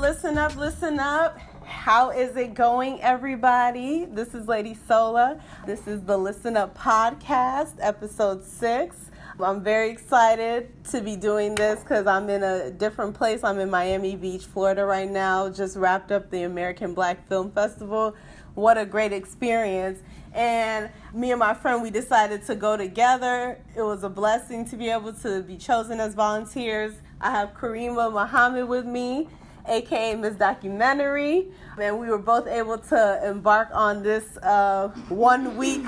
Listen up, listen up. How is it going, everybody? This is Lady Sola. This is the Listen Up Podcast, episode six. I'm very excited to be doing this because I'm in a different place. I'm in Miami Beach, Florida right now. Just wrapped up the American Black Film Festival. What a great experience. And me and my friend, we decided to go together. It was a blessing to be able to be chosen as volunteers. I have Karima Muhammad with me, aka Miss Documentary, and we were both able to embark on this uh, one week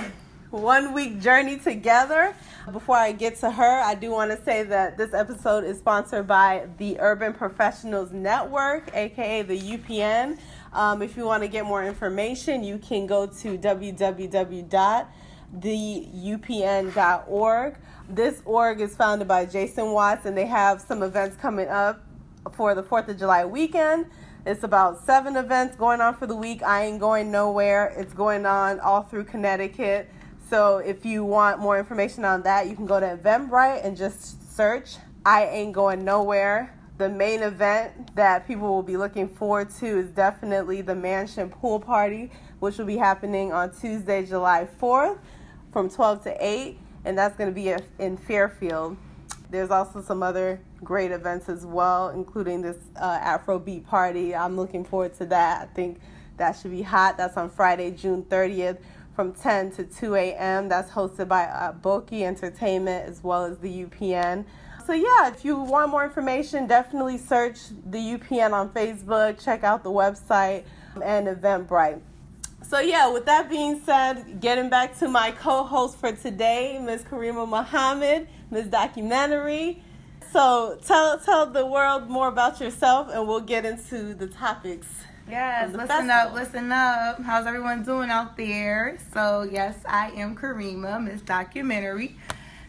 one week journey together. Before I get to her, I do want to say that this episode is sponsored by the Urban Professionals Network, aka the UPN. Um, if you want to get more information, you can go to www.theupn.org. This org is founded by Jason Watts, and they have some events coming up for the 4th of July weekend. It's about seven events going on for the week. I ain't going nowhere. It's going on all through Connecticut. So if you want more information on that, you can go to Eventbrite and just search I Ain't Going Nowhere. The main event that people will be looking forward to is definitely the Mansion Pool Party, which will be happening on Tuesday, July 4th from 12 to 8, and that's going to be in Fairfield. There's also some other great events as well, including this uh, Afrobeat party. I'm looking forward to that. I think that should be hot. That's on Friday, June 30th from 10 to 2 a.m. That's hosted by uh, Boki Entertainment as well as the UPN. So, yeah, if you want more information, definitely search the UPN on Facebook, check out the website and Eventbrite. So, yeah, with that being said, getting back to my co host for today, Ms. Karima Muhammad, Ms. Documentary. So, tell, tell the world more about yourself and we'll get into the topics. Yes, listen festival. up, listen up. How's everyone doing out there? So, yes, I am Karima, Miss Documentary.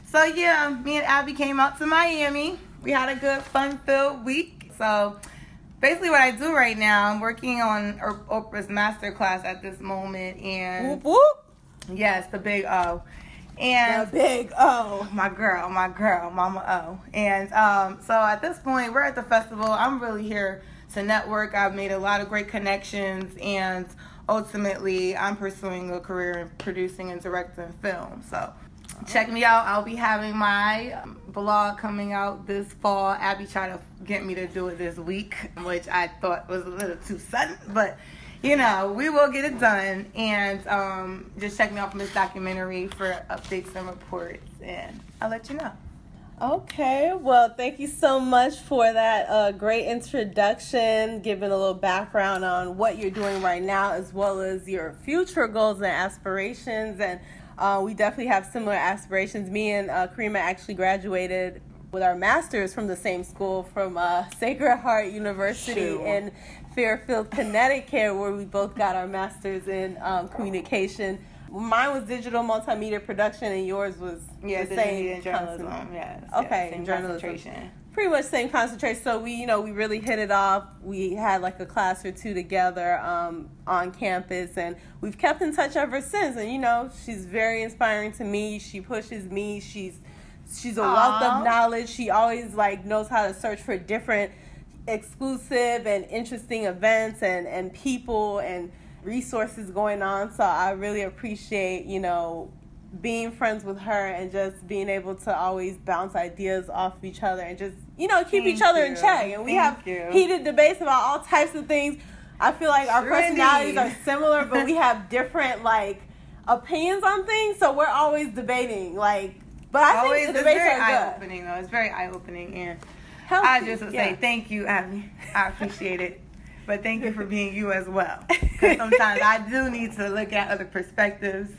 So, yeah, me and Abby came out to Miami. We had a good, fun filled week. So, basically, what I do right now, I'm working on Oprah's master class at this moment. And, whoop, whoop. yes, the big O. And the big O. My girl, my girl, Mama O. And um, so at this point, we're at the festival. I'm really here to network. I've made a lot of great connections, and ultimately, I'm pursuing a career in producing and directing film. So, check me out. I'll be having my blog coming out this fall. Abby tried to get me to do it this week, which I thought was a little too sudden, but you know, we will get it done. And um, just check me out from this documentary for updates and reports, and I'll let you know. Okay, well, thank you so much for that uh, great introduction, giving a little background on what you're doing right now, as well as your future goals and aspirations. And uh, we definitely have similar aspirations. Me and uh, Karima actually graduated with our masters from the same school, from uh, Sacred Heart University Shoot. in Fairfield, Connecticut, where we both got our masters in um, communication mine was digital multimedia production, and yours was yeah, the same journalism. Yes, okay, same journalism. concentration. Pretty much same concentration. So we, you know, we really hit it off. We had like a class or two together um, on campus, and we've kept in touch ever since. And you know, she's very inspiring to me. She pushes me. She's she's a Aww. wealth of knowledge. She always like knows how to search for different exclusive and interesting events and and people and resources going on. So I really appreciate, you know, being friends with her and just being able to always bounce ideas off of each other and just, you know, keep Thank each other you. in check. And we Thank have you. heated debates about all types of things. I feel like our personalities are similar, but we have different like opinions on things. So we're always debating. Like, but I always, think the debates it's very eye opening though. It's very eye opening, and Healthy. I just would yeah. say thank you, Abby. I appreciate it. But thank you for being you as well. Because sometimes I do need to look at other perspectives.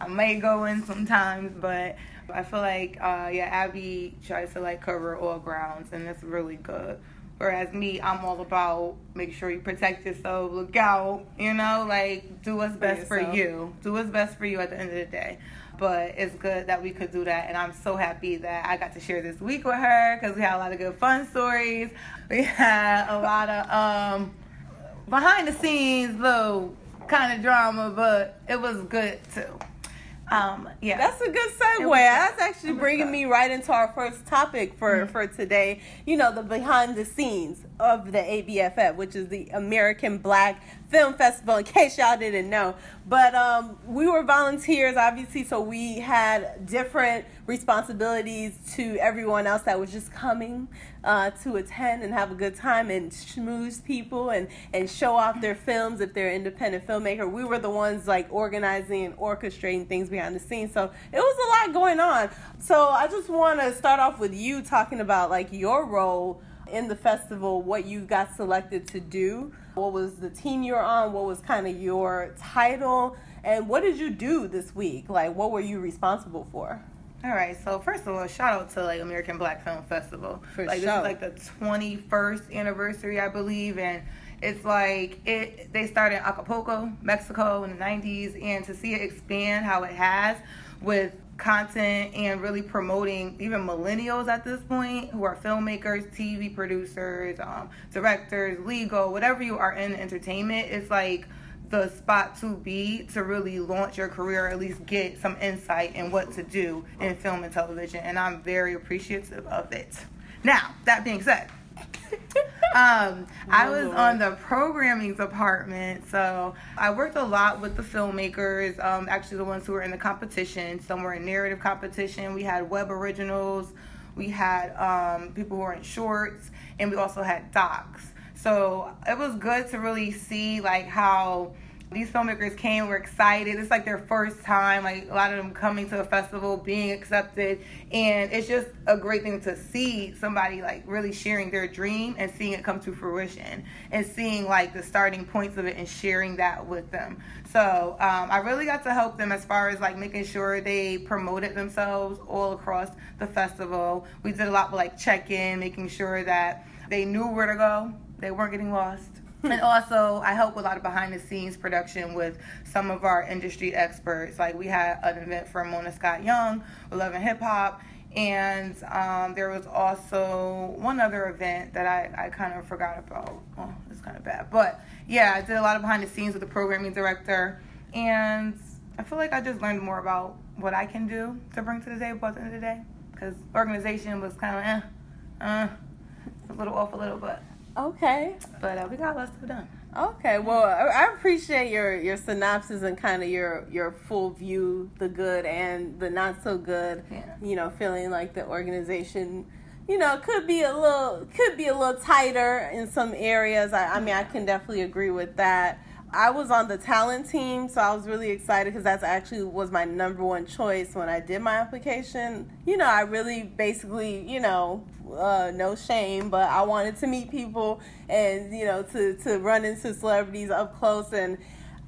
I may go in sometimes, but I feel like, uh, yeah, Abby tries to like cover all grounds, and that's really good. Whereas me, I'm all about make sure you protect yourself, look out, you know, like do what's best for, for you. Do what's best for you at the end of the day but it's good that we could do that and i'm so happy that i got to share this week with her because we had a lot of good fun stories we had a lot of um behind the scenes little kind of drama, but it was good too. Um, yeah, that's a good segue. That's actually bringing me right into our first topic for mm-hmm. for today. You know, the behind the scenes of the ABFF, which is the American Black Film Festival. In case y'all didn't know, but um, we were volunteers, obviously, so we had different responsibilities to everyone else that was just coming uh, to attend and have a good time and schmooze people and, and show off their films if they're independent filmmaker. We were the ones like organizing and orchestrating things behind the scenes. So it was a lot going on. So I just want to start off with you talking about like your role in the festival, what you got selected to do, what was the team you were on, what was kind of your title, and what did you do this week? Like, what were you responsible for? All right, so first of all, shout out to like American Black Film Festival. For like sure. this is like the 21st anniversary, I believe, and it's like it. They started in Acapulco, Mexico, in the 90s, and to see it expand how it has with content and really promoting even millennials at this point who are filmmakers, TV producers, um, directors, legal, whatever you are in entertainment. It's like the spot to be to really launch your career, or at least get some insight in what to do in film and television. And I'm very appreciative of it. Now, that being said, um, I was on the programming department, so I worked a lot with the filmmakers. Um, actually, the ones who were in the competition. Some were in narrative competition. We had web originals. We had um, people who were in shorts, and we also had docs. So it was good to really see like how these filmmakers came were excited. It's like their first time like a lot of them coming to a festival being accepted. And it's just a great thing to see somebody like really sharing their dream and seeing it come to fruition and seeing like the starting points of it and sharing that with them. So um, i really got to help them as far as like making sure they promoted themselves all across the festival. We did a lot with like check-in making sure that they knew where to go. They weren't getting lost. And also, I help a lot of behind the scenes production with some of our industry experts. Like we had an event for Mona Scott Young, Love and Hip Hop, and um, there was also one other event that I, I kind of forgot about. Oh, it's kind of bad, but yeah, I did a lot of behind the scenes with the programming director, and I feel like I just learned more about what I can do to bring to the table at the end of the day. Because organization was kind of eh, uh, a little off a little, but Okay. But uh, we got lots to done. Okay, well, I appreciate your your synopsis and kind of your your full view, the good and the not so good. Yeah. You know, feeling like the organization, you know, could be a little could be a little tighter in some areas. I, I mean, I can definitely agree with that. I was on the talent team, so I was really excited because that's actually was my number one choice when I did my application. You know, I really basically, you know, uh, no shame, but I wanted to meet people and you know to to run into celebrities up close and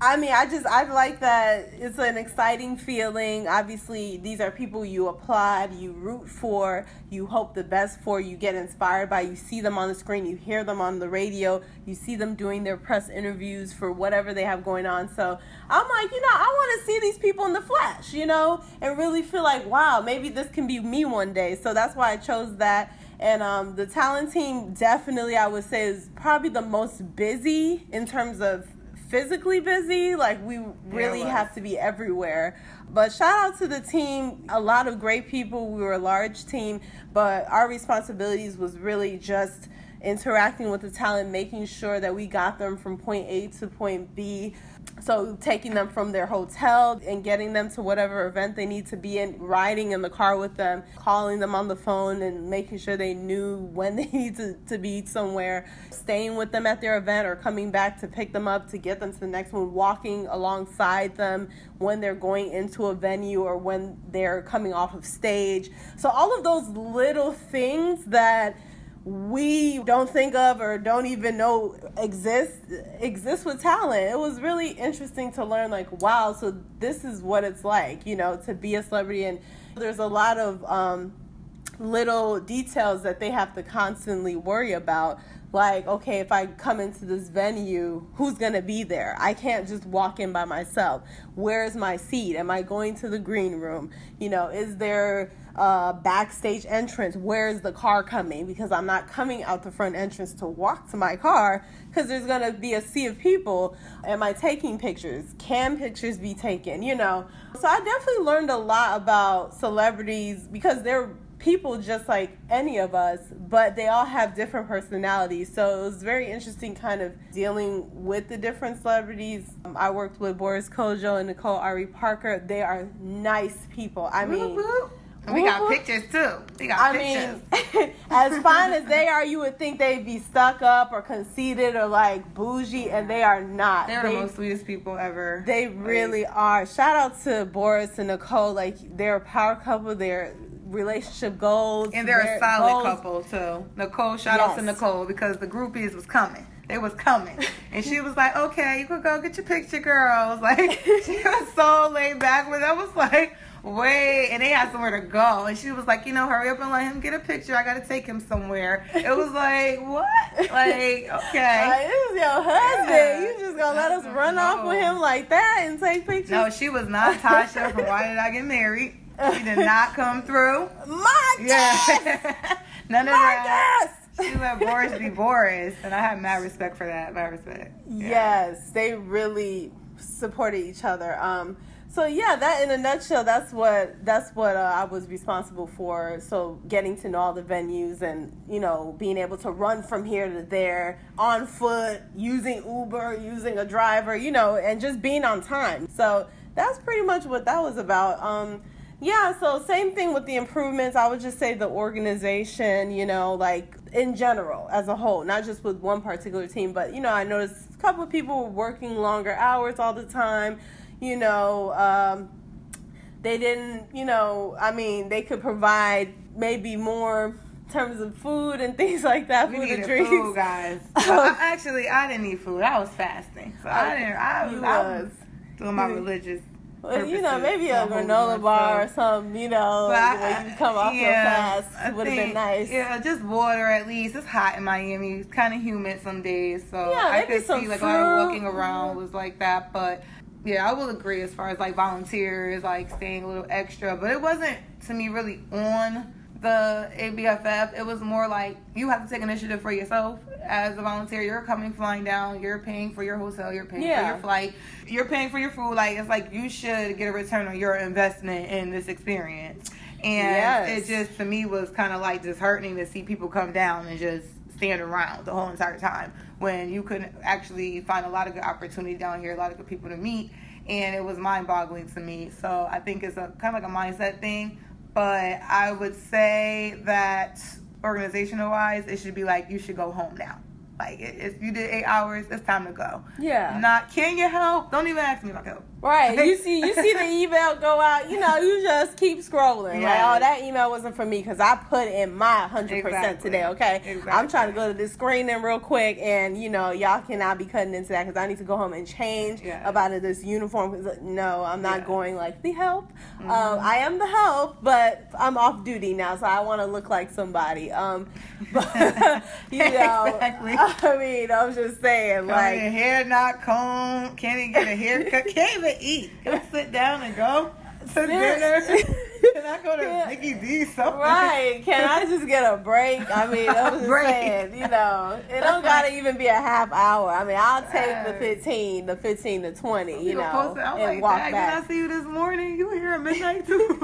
I mean, I just I like that it's an exciting feeling. Obviously, these are people you applaud, you root for, you hope the best for, you get inspired by. You see them on the screen, you hear them on the radio, you see them doing their press interviews for whatever they have going on. So I'm like, you know, I want to see these people in the flesh, you know, and really feel like, wow, maybe this can be me one day. So that's why I chose that. And um, the talent team definitely, I would say, is probably the most busy in terms of physically busy. Like we really yeah, have to be everywhere. But shout out to the team. A lot of great people. We were a large team, but our responsibilities was really just interacting with the talent, making sure that we got them from point A to point B so taking them from their hotel and getting them to whatever event they need to be in, riding in the car with them, calling them on the phone and making sure they knew when they need to, to be somewhere, staying with them at their event or coming back to pick them up to get them to the next one, walking alongside them when they're going into a venue or when they're coming off of stage. So all of those little things that we don't think of or don't even know exist exist with talent. It was really interesting to learn like wow, so this is what it's like, you know, to be a celebrity. And there's a lot of um, little details that they have to constantly worry about. Like okay if i come into this venue who's going to be there? I can't just walk in by myself. Where's my seat? Am i going to the green room? You know is there uh, backstage entrance. Where's the car coming? Because I'm not coming out the front entrance to walk to my car because there's going to be a sea of people. Am I taking pictures? Can pictures be taken? You know? So I definitely learned a lot about celebrities because they're people just like any of us, but they all have different personalities. So it was very interesting kind of dealing with the different celebrities. Um, I worked with Boris Kodjoe and Nicole Ari Parker. They are nice people. I mean, we got pictures too. We got I pictures. mean, as fine as they are, you would think they'd be stuck up or conceited or like bougie, and they are not. They're they, the most sweetest people ever. They like, really are. Shout out to Boris and Nicole. Like they're a power couple. They're relationship goals. And they're a solid goals. couple too. Nicole, shout yes. out to Nicole because the groupies was coming. They was coming. And she was like, Okay, you could go get your picture, girls. Like she was so laid back with I was like, wait, and they had somewhere to go. And she was like, you know, hurry up and let him get a picture. I gotta take him somewhere. It was like, what? Like, okay. Like, this is your husband. Yeah. You just gonna let us run no. off with him like that and take pictures? No, she was not Tasha from Why Did I Get Married. She did not come through. My yeah. None of My that. She let Boris be Boris, and I have mad respect for that. Mad respect. Yeah. Yes, they really supported each other. Um, so yeah, that in a nutshell, that's what that's what uh, I was responsible for. So getting to know all the venues and you know being able to run from here to there on foot, using Uber, using a driver, you know, and just being on time. So that's pretty much what that was about. Um, yeah, so same thing with the improvements. I would just say the organization, you know, like in general as a whole, not just with one particular team, but you know, I noticed a couple of people were working longer hours all the time you know, um, they didn't, you know, I mean, they could provide maybe more in terms of food and things like that. We needed drinks. food, guys. I, actually, I didn't eat food. I was fasting, so I didn't. I, was, I was doing my religious. Well, you know, maybe a granola bar or something, you know, but I, you come off yeah, your fast would have been nice. Yeah, just water at least. It's hot in Miami. It's kind of humid some days, so yeah, I could see like fruit. walking around was like that. But yeah, I will agree as far as like volunteers, like staying a little extra, but it wasn't to me really on the ABFF. It was more like you have to take initiative for yourself as a volunteer. You're coming, flying down, you're paying for your hotel, you're paying yeah. for your flight, you're paying for your food. Like it's like you should get a return on your investment in this experience. And yes. it just to me was kind of like disheartening to see people come down and just stand around the whole entire time when you couldn't actually find a lot of good opportunity down here, a lot of good people to meet, and it was mind boggling to me. So I think it's a kind of like a mindset thing, but I would say that organizational wise, it should be like you should go home now. Like if you did eight hours, it's time to go. Yeah. Not can you help? Don't even ask me about help. Right. You see, you see the email go out. You know, you just keep scrolling. Yes. Like, oh, that email wasn't for me because I put in my hundred exactly. percent today. Okay. Exactly. I'm trying to go to this screening real quick, and you know, y'all cannot be cutting into that because I need to go home and change yes. about this uniform. No, I'm not going like the help. Mm-hmm. Um, I am the help, but I'm off duty now, so I want to look like somebody. Um, but you know, exactly. I mean, I'm just saying, like, hair not combed, can't even get a haircut, can't even eat. Can I sit down and go to dinner? Can I go to yeah. Mickey D something? Right. Can I just get a break? I mean, I was just saying, you know, it don't gotta even be a half hour. I mean, I'll take the fifteen, the fifteen to twenty, you know, and like, walk back. Did I see you this morning? You were here at midnight too.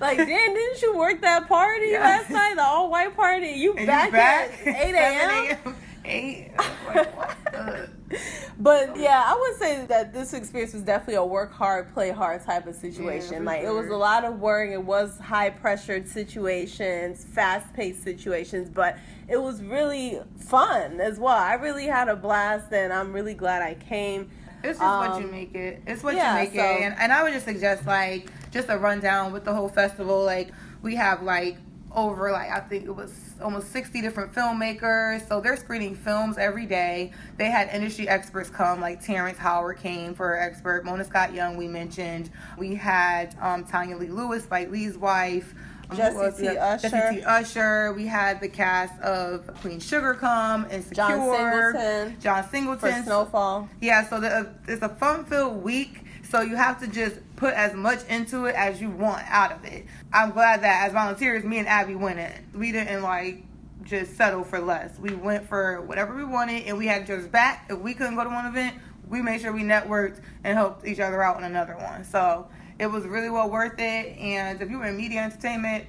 like, then didn't you work that party yes. last night, the all white party? You back, you back, at eight a.m. Eight. but yeah, I would say that this experience was definitely a work hard, play hard type of situation. Yeah, like sure. it was a lot of work. It was high pressured situations, fast paced situations, but it was really fun as well. I really had a blast, and I'm really glad I came. It's just um, what you um, make it. It's what yeah, you make so, it. And, and I would just suggest like just a rundown with the whole festival. Like we have like over like I think it was almost 60 different filmmakers. So they're screening films every day. They had industry experts come, like Terrence Howard came for an expert. Mona Scott Young, we mentioned. We had um, Tonya Lee Lewis, Spike Lee's wife. Um, Jessie T. Usher. Jessie T. Usher. We had the cast of Queen Sugar come, Insecure. John Singleton. John Singleton. For Snowfall. Yeah, so the, it's a fun-filled week So you have to just put as much into it as you want out of it. I'm glad that as volunteers, me and Abby went in. We didn't like just settle for less. We went for whatever we wanted, and we had just back. If we couldn't go to one event, we made sure we networked and helped each other out on another one. So it was really well worth it. And if you were in media entertainment,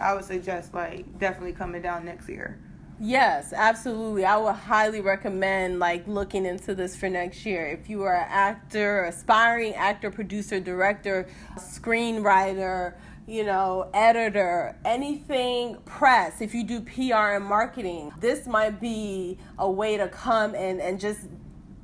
I would suggest like definitely coming down next year. Yes, absolutely. I would highly recommend like looking into this for next year. If you are an actor, aspiring actor, producer, director, screenwriter, you know, editor, anything press, if you do PR and marketing, this might be a way to come and, and just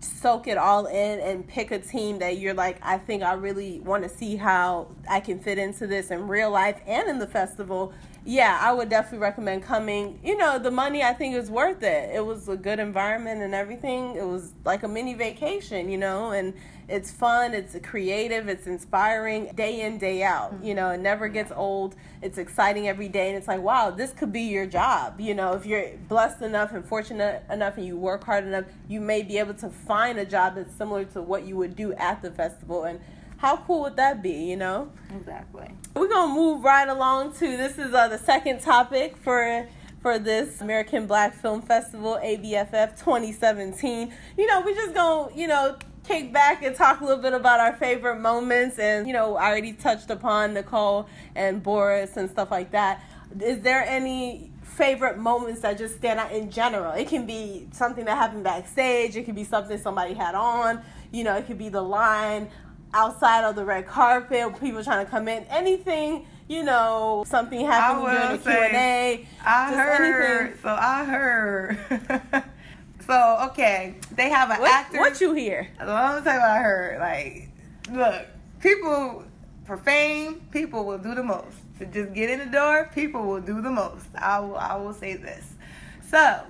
soak it all in and pick a team that you're like, I think I really want to see how I can fit into this in real life and in the festival yeah, I would definitely recommend coming. You know, the money I think is worth it. It was a good environment and everything. It was like a mini vacation, you know, and it's fun, it's creative, it's inspiring day in, day out. Mm-hmm. You know, it never gets old. It's exciting every day and it's like, wow, this could be your job. You know, if you're blessed enough and fortunate enough and you work hard enough, you may be able to find a job that's similar to what you would do at the festival and how cool would that be, you know? Exactly. We're gonna move right along to this is uh, the second topic for for this American Black Film Festival ABFF 2017. You know, we're just gonna you know kick back and talk a little bit about our favorite moments, and you know, I already touched upon Nicole and Boris and stuff like that. Is there any favorite moments that just stand out in general? It can be something that happened backstage. It could be something somebody had on. You know, it could be the line outside of the red carpet, people trying to come in, anything, you know, something happened during the Q and A. I heard. Anything. So I heard. so okay, they have an what, actor. What you hear? Me tell you what I heard. Like, look, people for fame, people will do the most. To just get in the door, people will do the most. I will. I will say this. So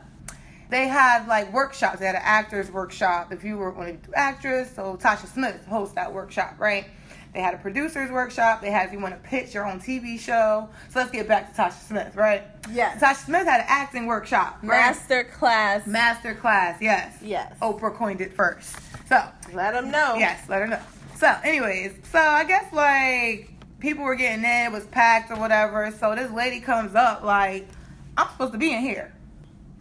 they had like workshops. They had an actors workshop. If you were going to do actress, so Tasha Smith hosts that workshop, right? They had a producers workshop. They had if you want to pitch your own TV show. So let's get back to Tasha Smith, right? Yes. Tasha Smith had an acting workshop. Right? Master class. Master class. Yes. Yes. Oprah coined it first. So let them know. Yes, let her know. So, anyways, so I guess like people were getting in, it was packed or whatever. So this lady comes up like, I'm supposed to be in here.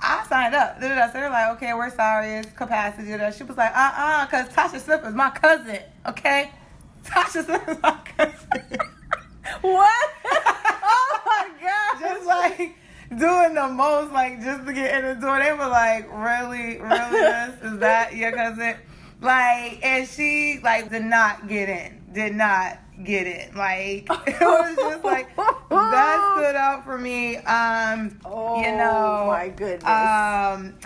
I signed up. So they're like, okay, we're sorry, it's capacity. She was like, uh uh because Tasha Smith is my cousin, okay? Tasha Smith is my cousin. what? oh my God. Just like doing the most, like just to get in the door. They were like, really, really, is that your cousin? Like, and she like did not get in, did not get it. Like it was just like that stood out for me. Um, oh, you know, my goodness. Um,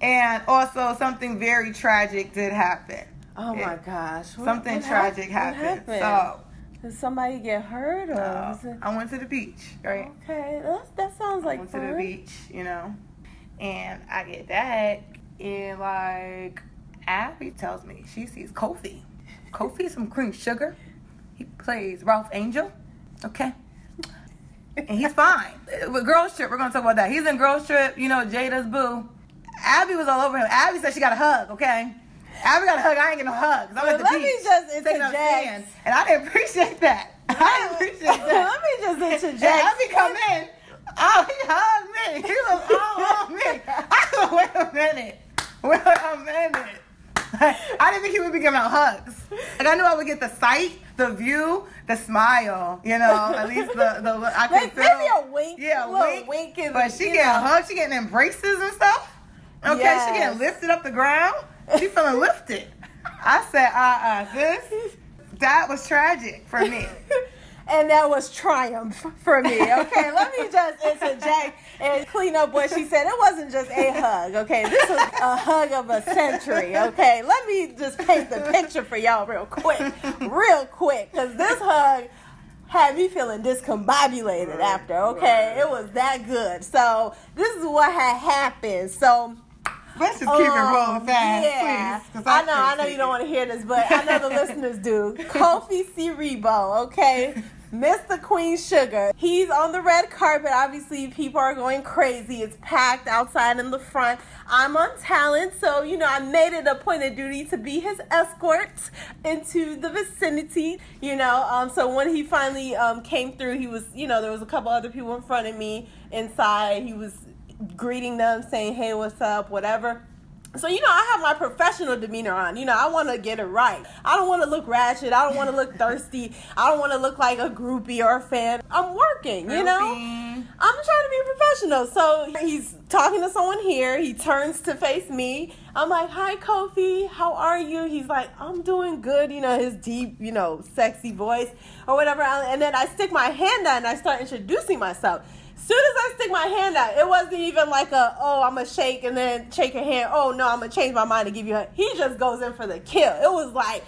and also something very tragic did happen. Oh my gosh! something what tragic happened? happened? So. Did somebody get hurt or? No, I went to the beach, right? Okay, That's, that sounds like I went fun. to the beach, you know, and I get back and like Abby tells me she sees Kofi. Kofi some Queen Sugar. He plays Ralph Angel. Okay. And he's fine. With Girls Trip, we're gonna talk about that. He's in Girls Trip, you know, Jada's boo. Abby was all over him. Abby said she got a hug, okay? Abby got a hug. I ain't getting no hugs. I'm well, at the let beach. me just interject. And I didn't appreciate that. I didn't appreciate that. let me just interject. And Abby come in. Oh, he hugged me. He was all on me. I said, wait a minute. Wait a minute. I didn't think he would be giving out hugs. Like I knew I would get the sight, the view, the smile. You know, at least the the I could feel. Maybe a wink. Yeah, a wink. wink but she getting hugs. She getting embraces and stuff. Okay, yes. she getting lifted up the ground. She feeling lifted. I said, uh, uh, this that was tragic for me. and that was triumph for me. Okay, let me just interject and clean up what she said. It wasn't just a hug. Okay, this was a hug of a century. Okay, let me just paint the picture for y'all real quick, real quick, because this hug had me feeling discombobulated right, after. Okay, right. it was that good. So this is what had happened. So Let's just keep um, it rolling fast, yeah. please. I, I, know, I know you don't want to hear this, but I know the listeners do. Kofi Siriboe, okay, Mr. Queen Sugar. He's on the red carpet. Obviously, people are going crazy. It's packed outside in the front. I'm on talent, so you know, I made it a point of duty to be his escort into the vicinity. You know, um, so when he finally um, came through, he was, you know, there was a couple other people in front of me inside. He was greeting them, saying, "Hey, what's up?" Whatever. So, you know, I have my professional demeanor on. You know, I want to get it right. I don't want to look ratchet. I don't want to look thirsty. I don't want to look like a groupie or a fan. I'm working, you know? I'm trying to be professional. So he's talking to someone here. He turns to face me. I'm like, hi, Kofi. How are you? He's like, I'm doing good. You know, his deep, you know, sexy voice or whatever. And then I stick my hand out and I start introducing myself soon as I stick my hand out, it wasn't even like a oh I'm gonna shake and then shake your hand. Oh no, I'm gonna change my mind and give you a. He just goes in for the kill. It was like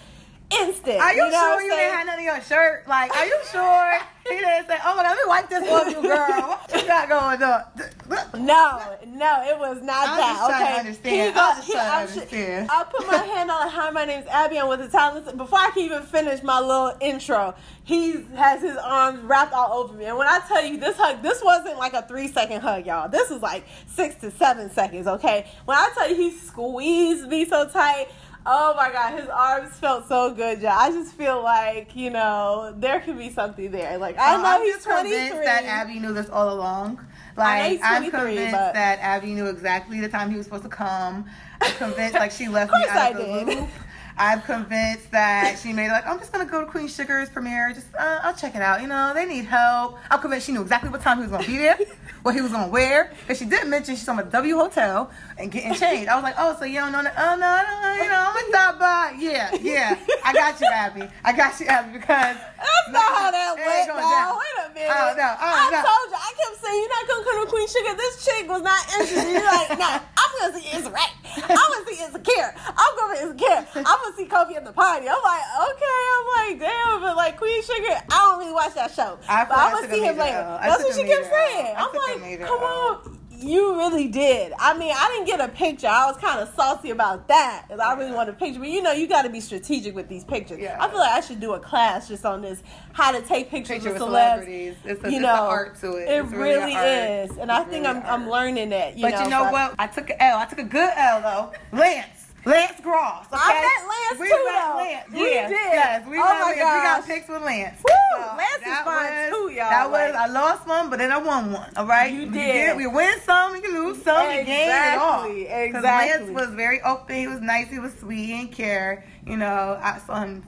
instant. Are you, you know sure you didn't have none of your shirt? Like, are you sure he didn't say, "Oh, let me wipe this off you, girl"? What you got going on? No, no, it was not I'm that. Okay, to understand. He, I'm just trying to understand. I put my hand on. Hi, my name's Abby. I'm with the talent. Before I can even finish my little intro, he has his arms wrapped all over me. And when I tell you this hug, this wasn't like a three second hug, y'all. This was like six to seven seconds. Okay, when I tell you he squeezed me so tight. Oh my god, his arms felt so good, yeah. I just feel like you know there could be something there. Like I know I'm he's twenty three. That Abby knew this all along. Like I'm convinced but... that Abby knew exactly the time he was supposed to come. I'm convinced like she left me out of the did. loop. I'm convinced that she made it like, I'm just gonna go to Queen Sugar's premiere. Just uh, I'll check it out. You know, they need help. I'm convinced she knew exactly what time he was gonna be there, what he was gonna wear. Because she did mention she's on a W hotel and getting changed. I was like, oh, so you don't know? That? Oh no, no, you know, I'm gonna stop by. Yeah, yeah. I got you, Abby. I got you, Abby, because that's not how that went. Now, wait a minute. Oh, no, oh, I no. told you. I kept saying you're not gonna come to Queen Sugar. This chick was not interested. You're like, no, I'm gonna see it's right. I'm gonna see insecure. I'm gonna be insecure. I'm gonna see Kofi at the party. I'm like, okay. I'm like, damn, but like Queen Sugar, I don't really watch that show. I but I'm gonna see him later. That's what she kept saying. I'm like, come on. You really did. I mean, I didn't get a picture. I was kind of saucy about that because I really want a picture. But you know, you got to be strategic with these pictures. Yeah. I feel like I should do a class just on this how to take pictures Picture of celebrities. It's a, you know, art to it. It it's really, is, and it's I think really I'm I'm learning that. You but know, you know what? I took an L. I took a good L though. Lance. Lance Gross. Okay? I met Lance we too, though. Lance. We yeah. did. Yes, we, oh my we got pics with Lance. Woo! So Lance is fine too, y'all. That like, was I lost one, but then I won one. All right, you did. We win some, you lose some, exactly. you gain it all. Exactly. Because Lance was very open. He was nice. He was sweet and care. You know, I saw him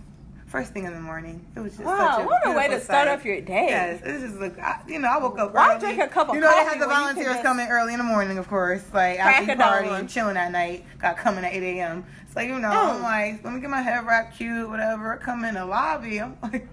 first thing in the morning. It was just wow, such a what a way to sight. start off your day. Yes, it's just like you know, I woke up. Why early. drink a cup of You know, they had the volunteers coming early in the morning, of course. Like after party and chilling that night, got coming at eight a.m. So you know, mm. I'm like, let me get my head wrapped cute, whatever. Come in the lobby. I'm like.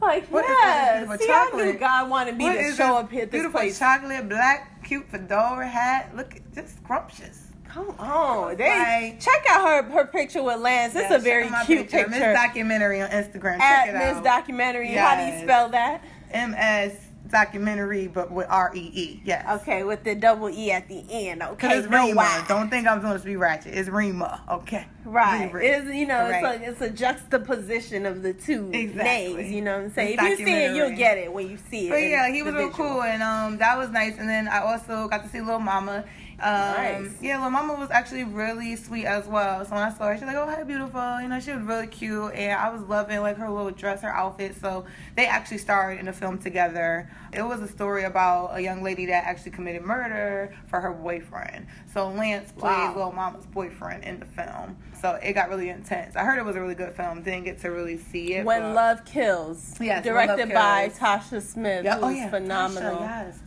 Like, what yes. See, chocolate? I knew God wanted me what to show up here this beautiful place. chocolate, black, cute fedora hat. Look, just scrumptious. Come on, they like, check out her her picture with Lance. It's yeah, a very cute picture. Miss Documentary on Instagram. Check At Miss Documentary. Yes. How do you spell that? M S documentary, but with R E E. Yes. Okay, with the double E at the end. Okay. It's no Rima. Don't think I'm going to be ratchet. It's Rima. Okay. Right. It's you know right. it's a it's a juxtaposition of the two exactly. names. You know what I'm saying? It's if you see it, you'll get it when you see it. But yeah, he was real cool, and um that was nice. And then I also got to see Lil Mama um, nice. Yeah, well, Mama was actually really sweet as well. So when I saw her, she's like, "Oh, hi, beautiful." You know, she was really cute, and I was loving like her little dress, her outfit. So they actually starred in a film together. It was a story about a young lady that actually committed murder for her boyfriend. So Lance plays wow. Lil Mama's boyfriend in the film. So it got really intense. I heard it was a really good film. Didn't get to really see it. When Love Kills. Yes, directed Love by Tasha Smith. Yeah. Oh yeah, phenomenal. Tasha, yes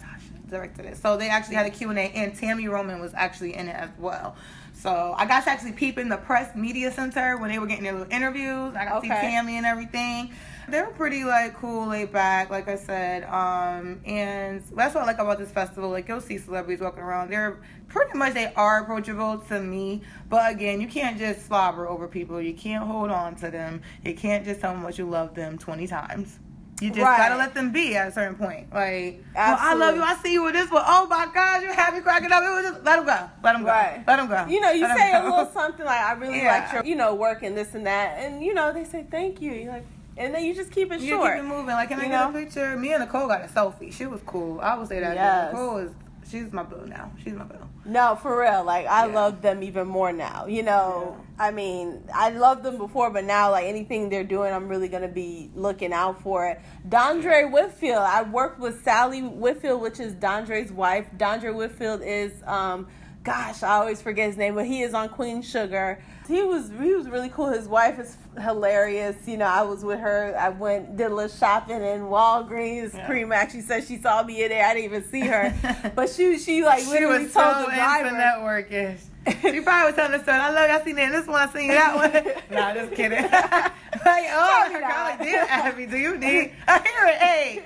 directed it. So they actually had a Q&A and Tami Roman was actually in it as well. So I got to actually peep in the press media center when they were getting their little interviews. I got to see Tami and everything. They were pretty like cool, laid back, like I said. Um, and that's what I like about this festival. Like you'll see celebrities walking around. They're pretty much they are approachable to me. But again, you can't just slobber over people. You can't hold on to them. You can't just tell them what you love them twenty times. You just right. gotta let them be at a certain point. Like, well, I love you. I see you with this one. Oh my God, you have me cracking up. It was just let them go. Let them go. Right. Let them go. You know, you let say a little something like, "I really yeah. like your, you know, work and this and that," and you know, they say thank you. You're like, and then you just keep it you short. keep it moving. Like, can you I get a picture? Me and Nicole got a selfie. She was cool. I would say that. Yes. Nicole is she's my boo now. She's my boo. No, for real. Like I yeah. love them even more now. You know, yeah. I mean, I loved them before, but now like anything they're doing, I'm really gonna be looking out for it. Dondre Whitfield. I worked with Salli Whitfield, which is Dondre's wife. Dondre Whitfield is um gosh, I always forget his name, but he is on Queen Sugar. He was he was really cool. His wife is hilarious. You know, I was with her. I went did a little shopping in Walgreens. Yeah. Cream actually said she saw me in there. I didn't even see her, but she she like she literally was told so the driver. networkish. She probably was telling the story. I love you. I seen that. This one, I seen that one. nah, just kidding. like, oh, her like, dear Abby, do you need a hearing aid?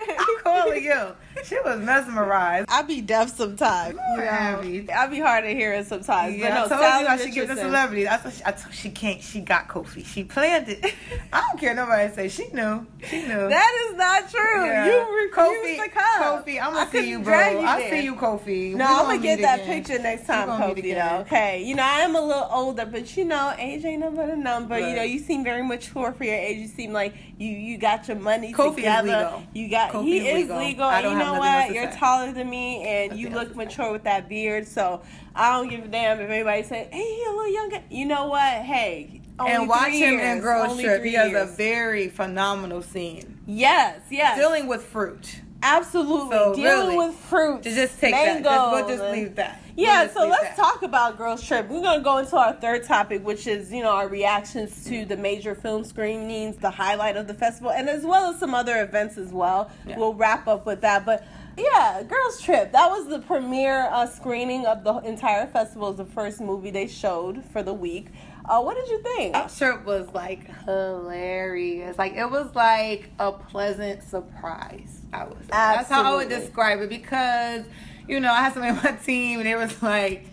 You. She was mesmerized. I be deaf sometimes. You know? Abby. I be hard of hearing sometimes. Yeah, but no, I told you I should give the celebrities. I told, she, I told she can't. She got Kofi. She planned it. I don't care nobody say. She knew. She knew. That is not true. Yeah. You refused Kofi, to come. Kofi, I'm gonna see you, bro. I'll see you, Kofi. No, I'm gonna get that again. picture next time, Kofi. Though. Okay. You know, I am a little older, but you know, age ain't no but a number. Right. You know, you seem very mature for your age. You seem like you you got your money Kofi together. You got Kofi he is legal. legal. I don't you know what? You're taller than me, and you look mature with that beard. So I don't give a damn if anybody say, "Hey, he a little younger." You know what? Hey. and watch him years, in Girls Trip. He has a very phenomenal scene. Yes, yes. Dealing with fruit. Absolutely. So Dealing really, with fruit. To just take mangoes, that. We'll just leave that. Yeah, we'll so let's that. talk about Girls Trip. We're going to go into our third topic, which is, you know, our reactions to the major film screenings, the highlight of the festival, and as well as some other events as well. Yeah. We'll wrap up with that. But yeah, Girls Trip. That was the premiere uh, screening of the entire festival. Was the first movie they showed for the week. Uh, what did you think? That trip was like hilarious. Like it was like a pleasant surprise. Was. Absolutely. That's how I would describe it because you know I had somebody on my team and it was like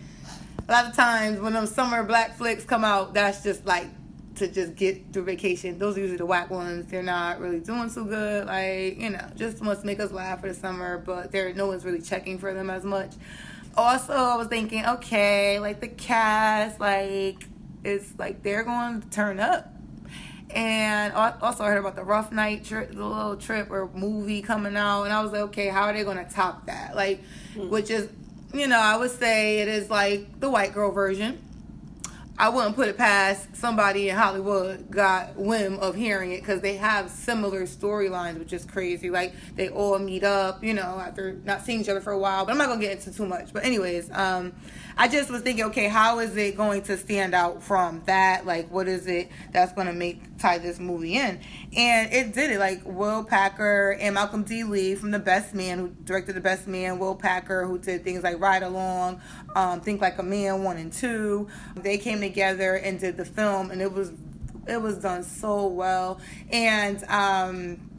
a lot of times when those summer black flicks come out, that's just like to just get through vacation. Those are usually the whack ones. They're not really doing so good. Like, you know, just wants to make us laugh for the summer, but there no one's really checking for them as much. Also, I was thinking, okay, like the cast, like it's like they're going to turn up. And also I heard about the rough night trip, the little trip or movie coming out, and I was like, okay, how are they going to top that? Like, mm-hmm. which is, you know, I would say it is like the white girl version I wouldn't put it past somebody in Hollywood got whim of hearing it because they have similar storylines, which is crazy. Like they all meet up, you know, after not seeing each other for a while. But I'm not gonna get into too much. But anyways, um, I just was thinking, okay, how is it going to stand out from that? Like, what is it that's to make tie this movie in? And it did it. Like Will Packer and Malcolm D. Lee from The Best Man, who directed The Best Man. Will Packer, who did things like Ride Along, um, Think Like a Man one and two. They came together and did the film, and it was it was done so well. And um,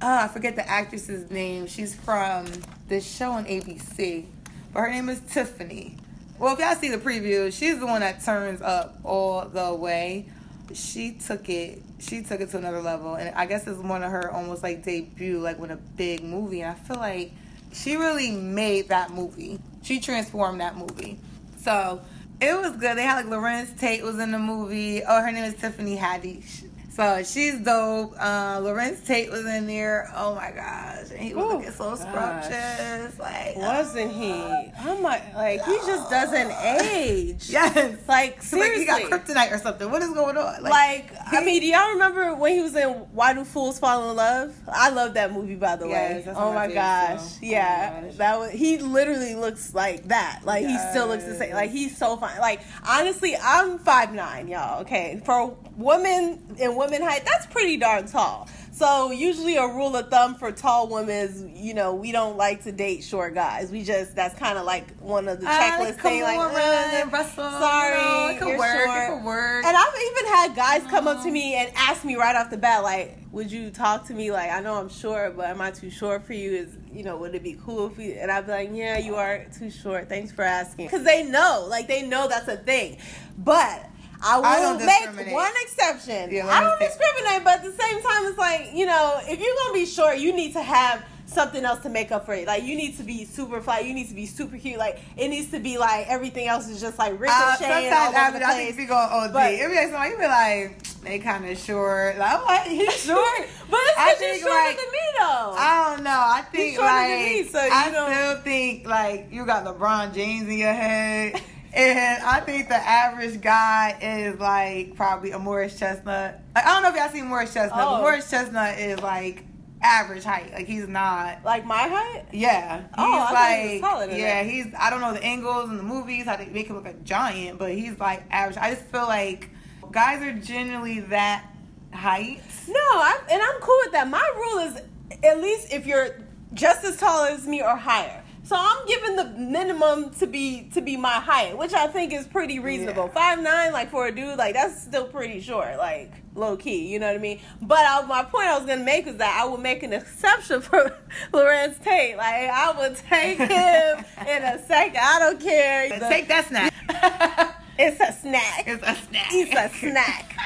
oh, I forget the actress's name. She's from this show on ABC, but her name is Tiffany. Well, if y'all see the preview, she's the one that turns up all the way. She took it. She took it to another level, and I guess it's one of her almost like debut, like with a big movie. And I feel like she really made that movie. She transformed that movie. So it was good. They had like Larenz Tate was in the movie. Oh, her name is Tiffany Haddish. So she's dope. Uh, Larenz Tate was in there. Oh my gosh, and he was Ooh, looking so scrumptious. Like wasn't he? Oh my, like he just doesn't age. yes, like seriously, like he got kryptonite or something. What is going on? Like, like I mean, do y'all remember when he was in Why Do Fools Fall in Love? I love that movie, by the yes, way. Oh my gosh, so. yeah, oh my gosh. that was he. Literally looks like that. Like yes. he still looks the same. Like he's so fine. Like honestly, I'm five nine, y'all. Okay, for women and women height, that's pretty darn tall. So usually a rule of thumb for tall women is, you know, we don't like to date short guys. We just that's kind of like one of the ah, checklist uh, things. Like, uh, Russell, sorry, no, it could work. Short. It could work. And I've even had guys come up to me and ask me right off the bat, like, "Would you talk to me? Like, I know I'm short, but am I too short for you? Is you know, would it be cool if we?" And I'd be like, "Yeah, you are too short. Thanks for asking." Because they know, like, they know that's a thing. But I will I make one exception. Yeah, I don't discriminate, but at the same time, it's like you know, if you're gonna be short, you need to have something else to make up for it. Like you need to be super fly. You need to be super cute. Like it needs to be like everything else is just like ricocheting uh, sometimes all over the place. I think if you go OD, but, every day somebody you be like, they kind of short. Like, what? He's short, but it's I think shorter like, than me though. I don't know. I think like me, so I know. still think like you got LeBron James in your head. And I think the average guy is like probably a Morris Chestnut. I don't know if y'all seen Morris Chestnut, oh. but Morris Chestnut is like average height. Like he's not like my height. Yeah, oh, he's oh, like he yeah, that. he's I don't know the angles in the movies how they make him look a giant, but he's like average. I just feel like guys are generally that height. No, I, and I'm cool with that. My rule is at least if you're just as tall as me or higher. So I'm giving the minimum to be to be my height, which I think is pretty reasonable. Five yeah. nine, like for a dude, like that's still pretty short, like low key. You know what I mean? But I, my point I was gonna make is that I would make an exception for Larenz Tate. Like I would take him in a second. I don't care. Take that snack. It's a snack. It's a snack. It's a snack.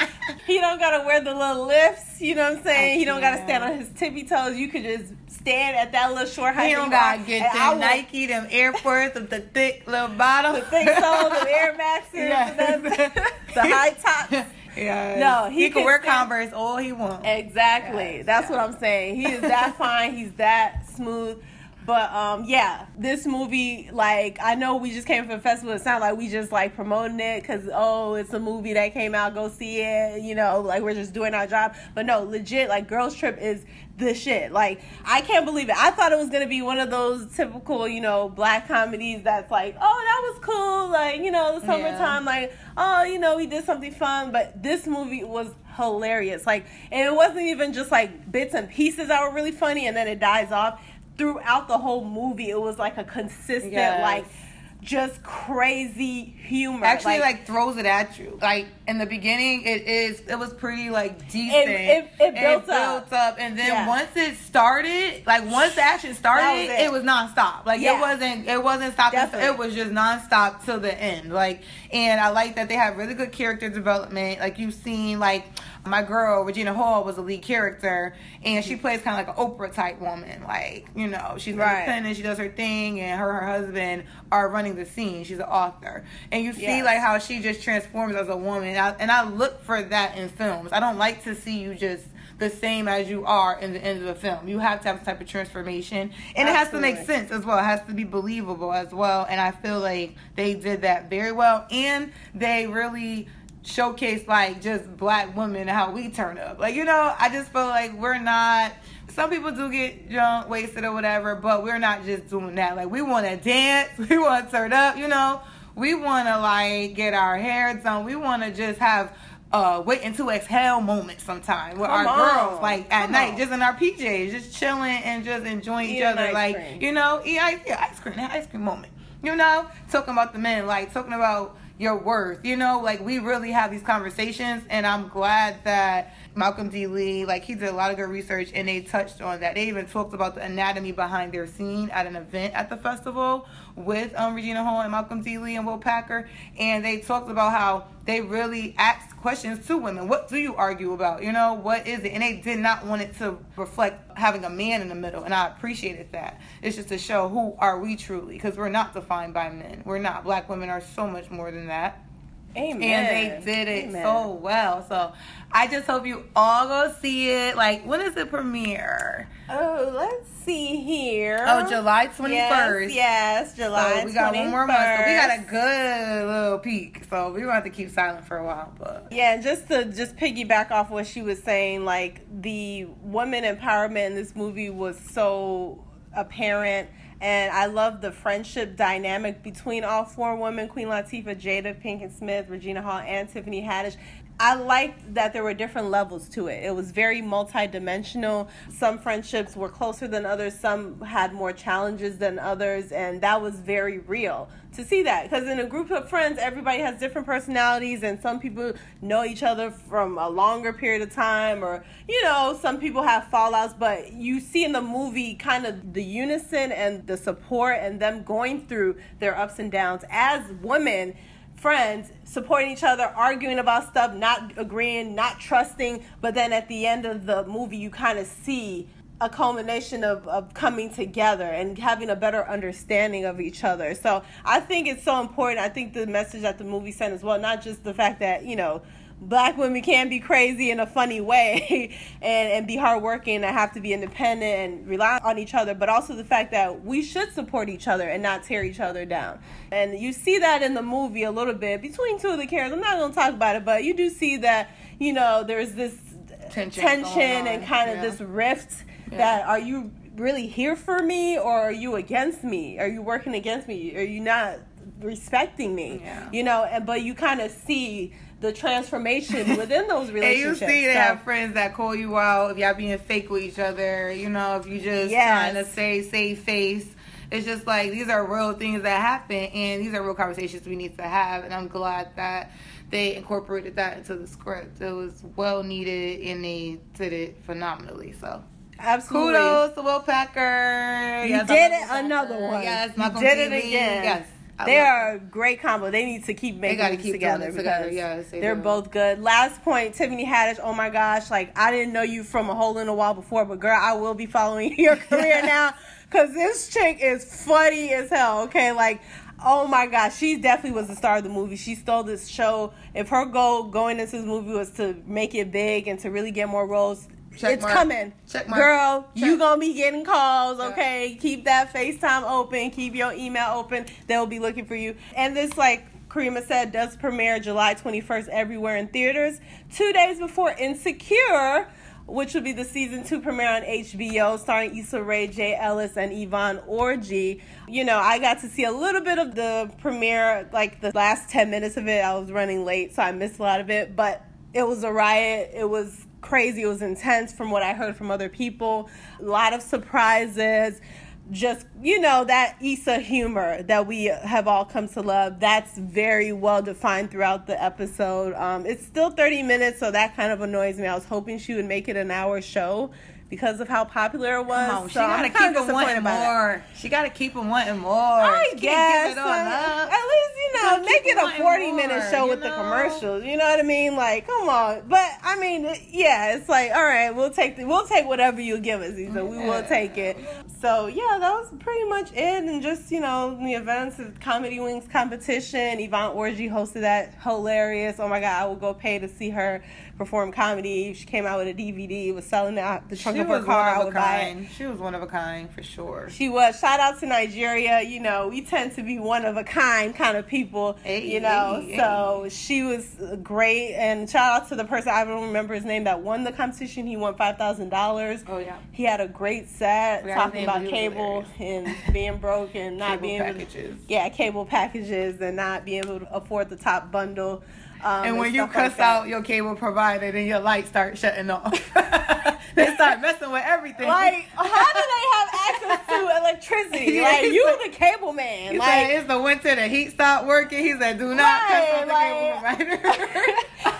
he don't gotta wear the little lifts. You know what I'm saying? He don't gotta stand on his tippy toes. You could just stand at that little short height. He don't gotta get them Nike, them Air Force with the thick little bottom, the thick soles, the Air Maxes, the, the high tops. Yeah. No, he, he can, can wear stand. Converse all he wants. Exactly. Yes, That's yes. what I'm saying. He is that fine. He's that smooth. But um, yeah, this movie, like, I know we just came from the festival. It sounds like we just like promoting it because oh, it's a movie that came out. Go see it. You know, like we're just doing our job. But no, legit, like, Girls Trip is the shit. Like, I can't believe it. I thought it was gonna be one of those typical, you know, black comedies that's like, oh, that was cool. Like, you know, the summertime. Yeah. Like, oh, you know, we did something fun. But this movie was hilarious. Like, and it wasn't even just like bits and pieces that were really funny, and then it dies off throughout the whole movie, it was like a consistent yes. like just crazy humor. Actually, like, like, throws it at you. Like in the beginning, it is it was pretty like decent. It, it, it built, it up. built up, and then yeah. once it started, like once the action started, it. it. was nonstop. Like yeah. it wasn't it wasn't stopping. It was just nonstop till the end. Like, and I like that they have really good character development. Like you've seen like my girl Regina Hall was a lead character, and she plays kind of like an Oprah type woman. Like you know, she's right. independent, she does her thing, and her her husband are running the scene. She's an author, and you see yes. like how she just transforms as a woman. And I, and I look for that in films. I don't like to see you just the same as you are in the end of the film. You have to have a type of transformation, and Absolutely. it has to make sense as well. It has to be believable as well. And I feel like they did that very well, and they really showcase like just black women how we turn up. Like, you know, I just feel like we're not some people do get drunk, wasted or whatever, but we're not just doing that. Like we wanna dance, we wanna turn up, you know. We wanna like get our hair done. We wanna just have uh waiting to exhale moment sometime with Come our on. girls like at Come night on. just in our PJs just chilling and just enjoying eat each other like cream. you know eat ice, yeah, ice cream ice cream moment you know talking about the men like talking about your worth. You know, like we really have these conversations, and I'm glad that Malcolm D. Lee, like he did a lot of good research, and they touched on that. They even talked about the anatomy behind their scene at an event at the festival with um, Regina Hall and Malcolm D. Lee and Will Packer, and they talked about how they really asked questions to women. What do you argue about? You know, what is it? And they did not want it to reflect having a man in the middle, and I appreciated that. It's just to show who are we truly, because we're not defined by men. We're not. Black women are so much more than that. Amen. And they did it Amen. so well. So I just hope you all go see it. Like, when is the premiere? Oh, let's see here. Oh, July 21st. Yes, yes July so we got 21st. one more month. So we got a good little peak. So we're going to have to keep silent for a while. But Yeah, just to just piggyback off what she was saying, like, the woman empowerment in this movie was so apparent and I love the friendship dynamic between all four women Queen Latifah, Jada Pinkett Smith, Regina Hall, and Tiffany Haddish. I liked that there were different levels to it. It was very multidimensional. Some friendships were closer than others, some had more challenges than others, and that was very real to see that. Because in a group of friends, everybody has different personalities, and some people know each other from a longer period of time, or, you know, some people have fallouts, but you see in the movie kind of the unison and the support and them going through their ups and downs as women friends supporting each other arguing about stuff not agreeing not trusting but then at the end of the movie you kind of see a culmination of, of coming together and having a better understanding of each other. So i think it's so important. I think the message that the movie sent as well not just the fact that you know black women can be crazy in a funny way and, and be hardworking and have to be independent and rely on each other, but also the fact that we should support each other and not tear each other down. And you see that in the movie a little bit between two of the characters. I'm not going to talk about it, but you do see that, you know, there's this tension, tension and kind of yeah. this rift yeah. that are you really here for me or are you against me? Are you working against me? Are you not respecting me? Yeah. You know, and but you kind of see the transformation within those relationships. and you see they so, have friends that call you out if y'all being fake with each other. You know, if you just yes. trying to say save face. It's just like these are real things that happen, and these are real conversations we need to have. And I'm glad that they incorporated that into the script. It was well needed, and they did it phenomenally. So Absolutely. Kudos to Will Packer. You yes, did it another one. Yes, Malcolm you did it again. Yes. They are a great combo. They need to keep making they keep together. together. Yes, they are both good. Last point, Tiffany Haddish. Oh my gosh, like I didn't know you from a hole in the wall before, but girl, I will be following your career now because this chick is funny as hell. Okay, like oh my gosh, she definitely was the star of the movie. She stole this show. If her goal going into this movie was to make it big and to really get more roles, Check it's mark. coming. Check mark. Girl, Check. you gonna be getting calls, okay? Yeah. Keep that FaceTime open, keep your email open. They'll be looking for you. And this like Karima said does premiere July 21st everywhere in theaters. Two days before Insecure, which will be the season two premiere on HBO, starring Issa Rae, Jay Ellis, and Yvonne Orji. You know, I got to see a little bit of the premiere, like the last 10 minutes of it. I was running late, so I missed a lot of it, but it was a riot. It was crazy. It was intense from what I heard from other people. A lot of surprises. Just, you know, that Issa humor that we have all come to love, that's very well defined throughout the episode. Um, it's still 30 minutes, so that kind of annoys me. I was hoping she would make it an hour show because of how popular it was. On, so she gotta keep it wanting more. It. She gotta keep it wanting more. I she guess. Uh, at least you know, make it a forty more, minute show with know? the commercials. You know what I mean? Like, come on. But I mean, yeah, it's like, all right, we'll take the, we'll take whatever you give us, Issa. We will take it. So yeah, that was pretty much it. And just you know, the events of Comedy Wings competition. Yvonne Orji hosted that. Hilarious. Oh my god, I will go pay to see her perform comedy. She came out with a DVD, was selling out the trunk she of her car. I would buy it. She was one of a kind for sure. She was. Shout out to Nigeria. You know, we tend to be one of a kind kind of people. Hey, you know, hey, so hey. she was great. And shout out to the person I don't remember his name that won the competition. He won five thousand dollars. Oh yeah. He had a great set talking about cable and being broke and not cable being packages. able to, yeah cable packages and not being able to afford the top bundle. Um, and when and you cuss like out your cable provider, then your lights start shutting off. they start messing with everything. Like, how do they have access to electricity? yeah, like, you the cable man. He like, said it's the winter, the heat stopped working. He said, do not right, cuss out the cable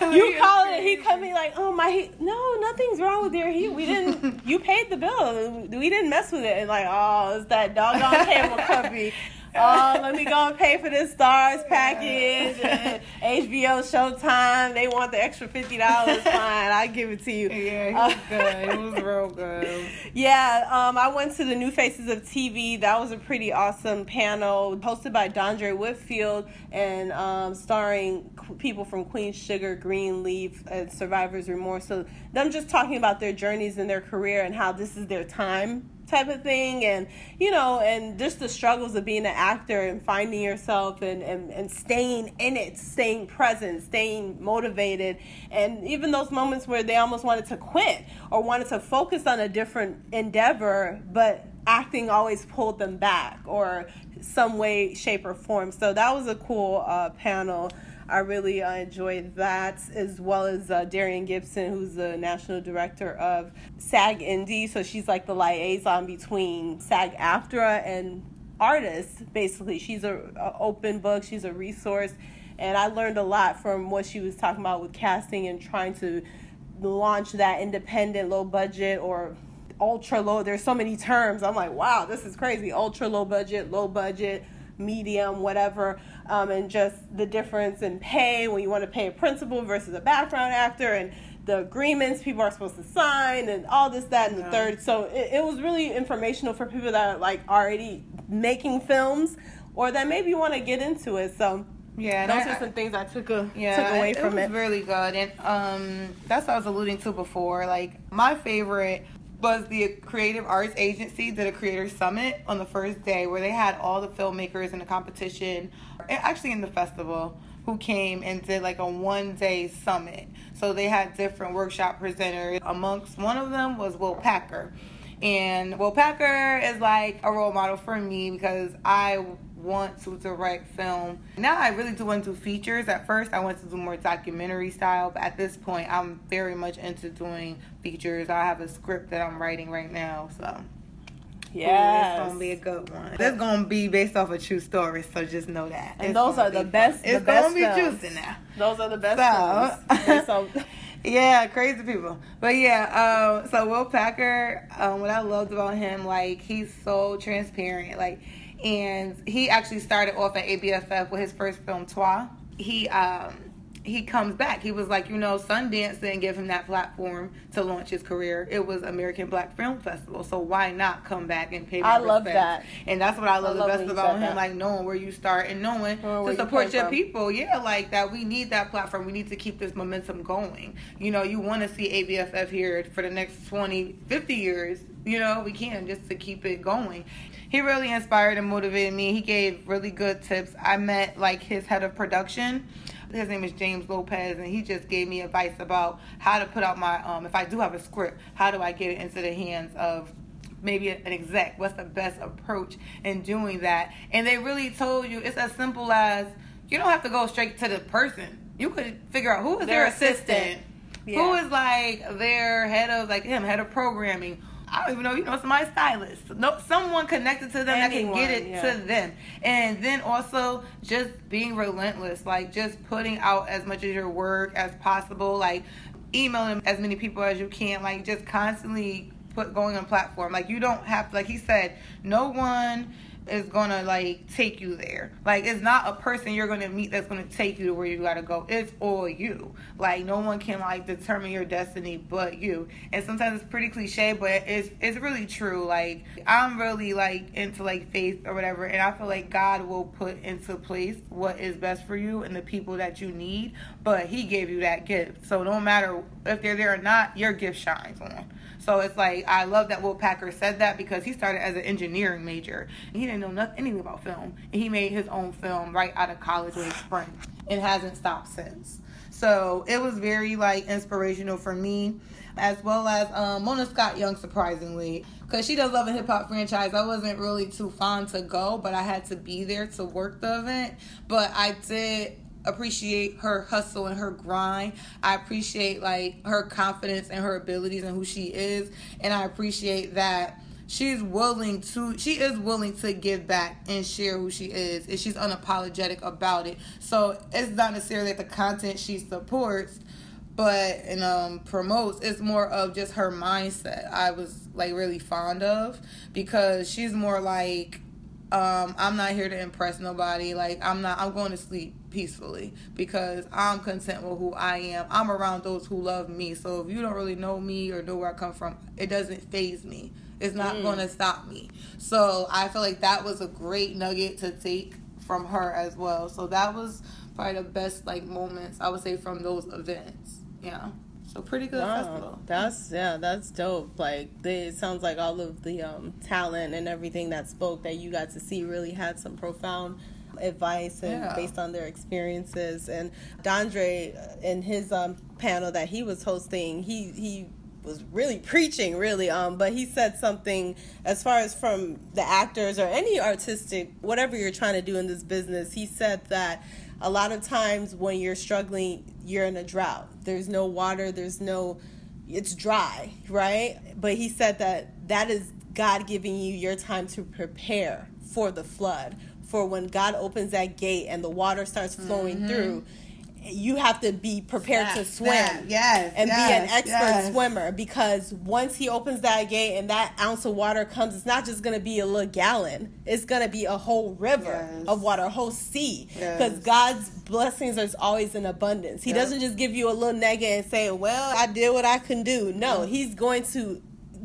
provider. you call it, he come in like, oh, my heat. No, nothing's wrong with your heat. We didn't, you paid the bill. We didn't mess with it. And like, oh, it's that doggone cable company oh, let me go and pay for this stars package and HBO Showtime. They want the extra fifty dollars. Fine, I give it to you. Yeah, it was uh, good. It was real good. Yeah, um, I went to the New Faces of TV. That was a pretty awesome panel hosted by Dondre Whitfield and um, starring people from Queen Sugar, Greenleaf, and Survivor's Remorse. So them just talking about their journeys in their career and how this is their time type of thing and you know and just the struggles of being an actor and finding yourself and, and, and staying in it staying present staying motivated and even those moments where they almost wanted to quit or wanted to focus on a different endeavor but acting always pulled them back or some way shape or form. So that was a cool uh, panel I really uh, enjoyed that, as well as uh, Darrien Gipson, who's the national director of SAG Indie. So she's like the liaison between SAG AFTRA and artists, basically. She's a, a open book, she's a resource. And I learned a lot from what she was talking about with casting and trying to launch that independent, low budget, or ultra low. There's so many terms. I'm like, wow, this is crazy. Ultra low budget, low budget, medium, whatever um, and just the difference in pay when you want to pay a principal versus a background actor and the agreements people are supposed to sign and all this that and the third so it, it was really informational for people that are like already making films or that maybe want to get into it so Yeah, those I, are some things I took a, yeah, took away it, from it. Was really good, and um, that's what I was alluding to before. Like my favorite was the Creative Arts Agency did a creator summit on the first day where they had all the filmmakers in the competition, actually in the festival, who came and did like a one day summit. So they had different workshop presenters. Amongst one of them was Will Packer. And Will Packer is like a role model for me because I want to direct film. Now I really do want to do features. At first I want to do more documentary style, but at this point I'm very much into doing features. I have a script that I'm writing right now, so yeah, it's gonna be a good one. It's gonna be based off a true story, so just know that. And it's those are the best. It's the gonna best be juicy now. Those are the best. So, yeah, crazy people. But yeah, um, so Will Packer, um, what I loved about him, like he's so transparent, like and he actually started off at ABFF with his first film Toi. He um he comes back. He was like, you know, Sundance didn't give him that platform to launch his career. It was American Black Film Festival, so why not come back and pay? I love that, and that's what I love, I the best about him, that. like knowing where you start and knowing to support you your from. people. Yeah, like that. We need that platform. We need to keep this momentum going. You know, you want to see ABFF here for the next 20, 50 years. You know, we can just to keep it going he really inspired and motivated me. He gave really good tips. I met like his head of production. His name is James Lopez, and he just gave me advice about how to put out my um. If I do have a script, how do I get it into the hands of maybe an exec? What's the best approach in doing that? And they really told you it's as simple as you don't have to go straight to the person. You could figure out who is their, their assistant, assistant. Yeah. who is like their head of like him, head of programming I don't even know, you know, somebody stylist, no, someone connected to them Anyone, that can get it yeah. to them. And then also just being relentless, like just putting out as much of your work as possible, like emailing as many people as you can, like just constantly put going on platform. Like you don't have like he said, no one is gonna like take you there. Like it's not a person you're gonna meet that's gonna take you to where you gotta go. It's all you. Like no one can like determine your destiny but you. And sometimes it's pretty cliche, but it's it's really true. Like I'm really like into like faith or whatever, and I feel like God will put into place what is best for you and the people that you need. But He gave you that gift, so no matter if they're there or not, your gift shines on. So it's like I love that Will Packer said that because he started as an engineering major and he didn't know nothing anything about film. And he made his own film right out of college with his friend and hasn't stopped since. So it was very like inspirational for me, as well as um, Mona Scott Young, surprisingly, because she does love a hip hop franchise. I wasn't really too fond to go, but I had to be there to work the event. But I did appreciate her hustle and her grind. I appreciate like her confidence and her abilities and who she is, and I appreciate that she's willing to she is willing to give back and share who she is. And she's unapologetic about it. So it's not necessarily the content she supports but and um promotes. It's more of just her mindset i was like really fond of. Because she's more like um, I'm not here to impress nobody. Like I'm not. I'm going to sleep peacefully because I'm content with who I am. I'm around those who love me. So if you don't really know me or know where I come from, it doesn't phase me. It's not mm. going to stop me. So I feel like that was a great nugget to take from her as well. So that was probably the best like moments I would say from those events. Yeah. So pretty good wow. festival. That's yeah, that's dope. Like they, it sounds like all of the um, talent and everything that spoke that you got to see really had some profound advice and yeah. based on their experiences. And Dondre, uh, in his um, panel that he was hosting, he he was really preaching really um but he said something as far as from the actors or any artistic whatever you're trying to do in this business he said that a lot of times when you're struggling, you're in a drought. There's no water, there's no, it's dry, right? But he said that that is God giving you your time to prepare for the flood, for when God opens that gate and the water starts flowing mm-hmm. through you have to be prepared to swim. That, yes. And yes, be an expert yes. swimmer because once he opens that gate and that ounce of water comes, it's not just going to be a little gallon. It's going to be a whole river yes. of water, a whole sea. Because God's blessings are always in abundance. He doesn't just give you a little nugget and say, well, I did what I can do. No, he's going to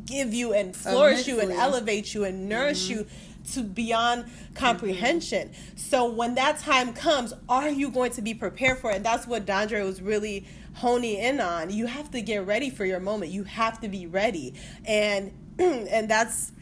give you and flourish you and elevate you and nourish mm-hmm. you to beyond comprehension. Mm-hmm. So when that time comes, are you going to be prepared for it? And that's what Dondre was really honing in on. You have to get ready for your moment. You have to be ready. And and that's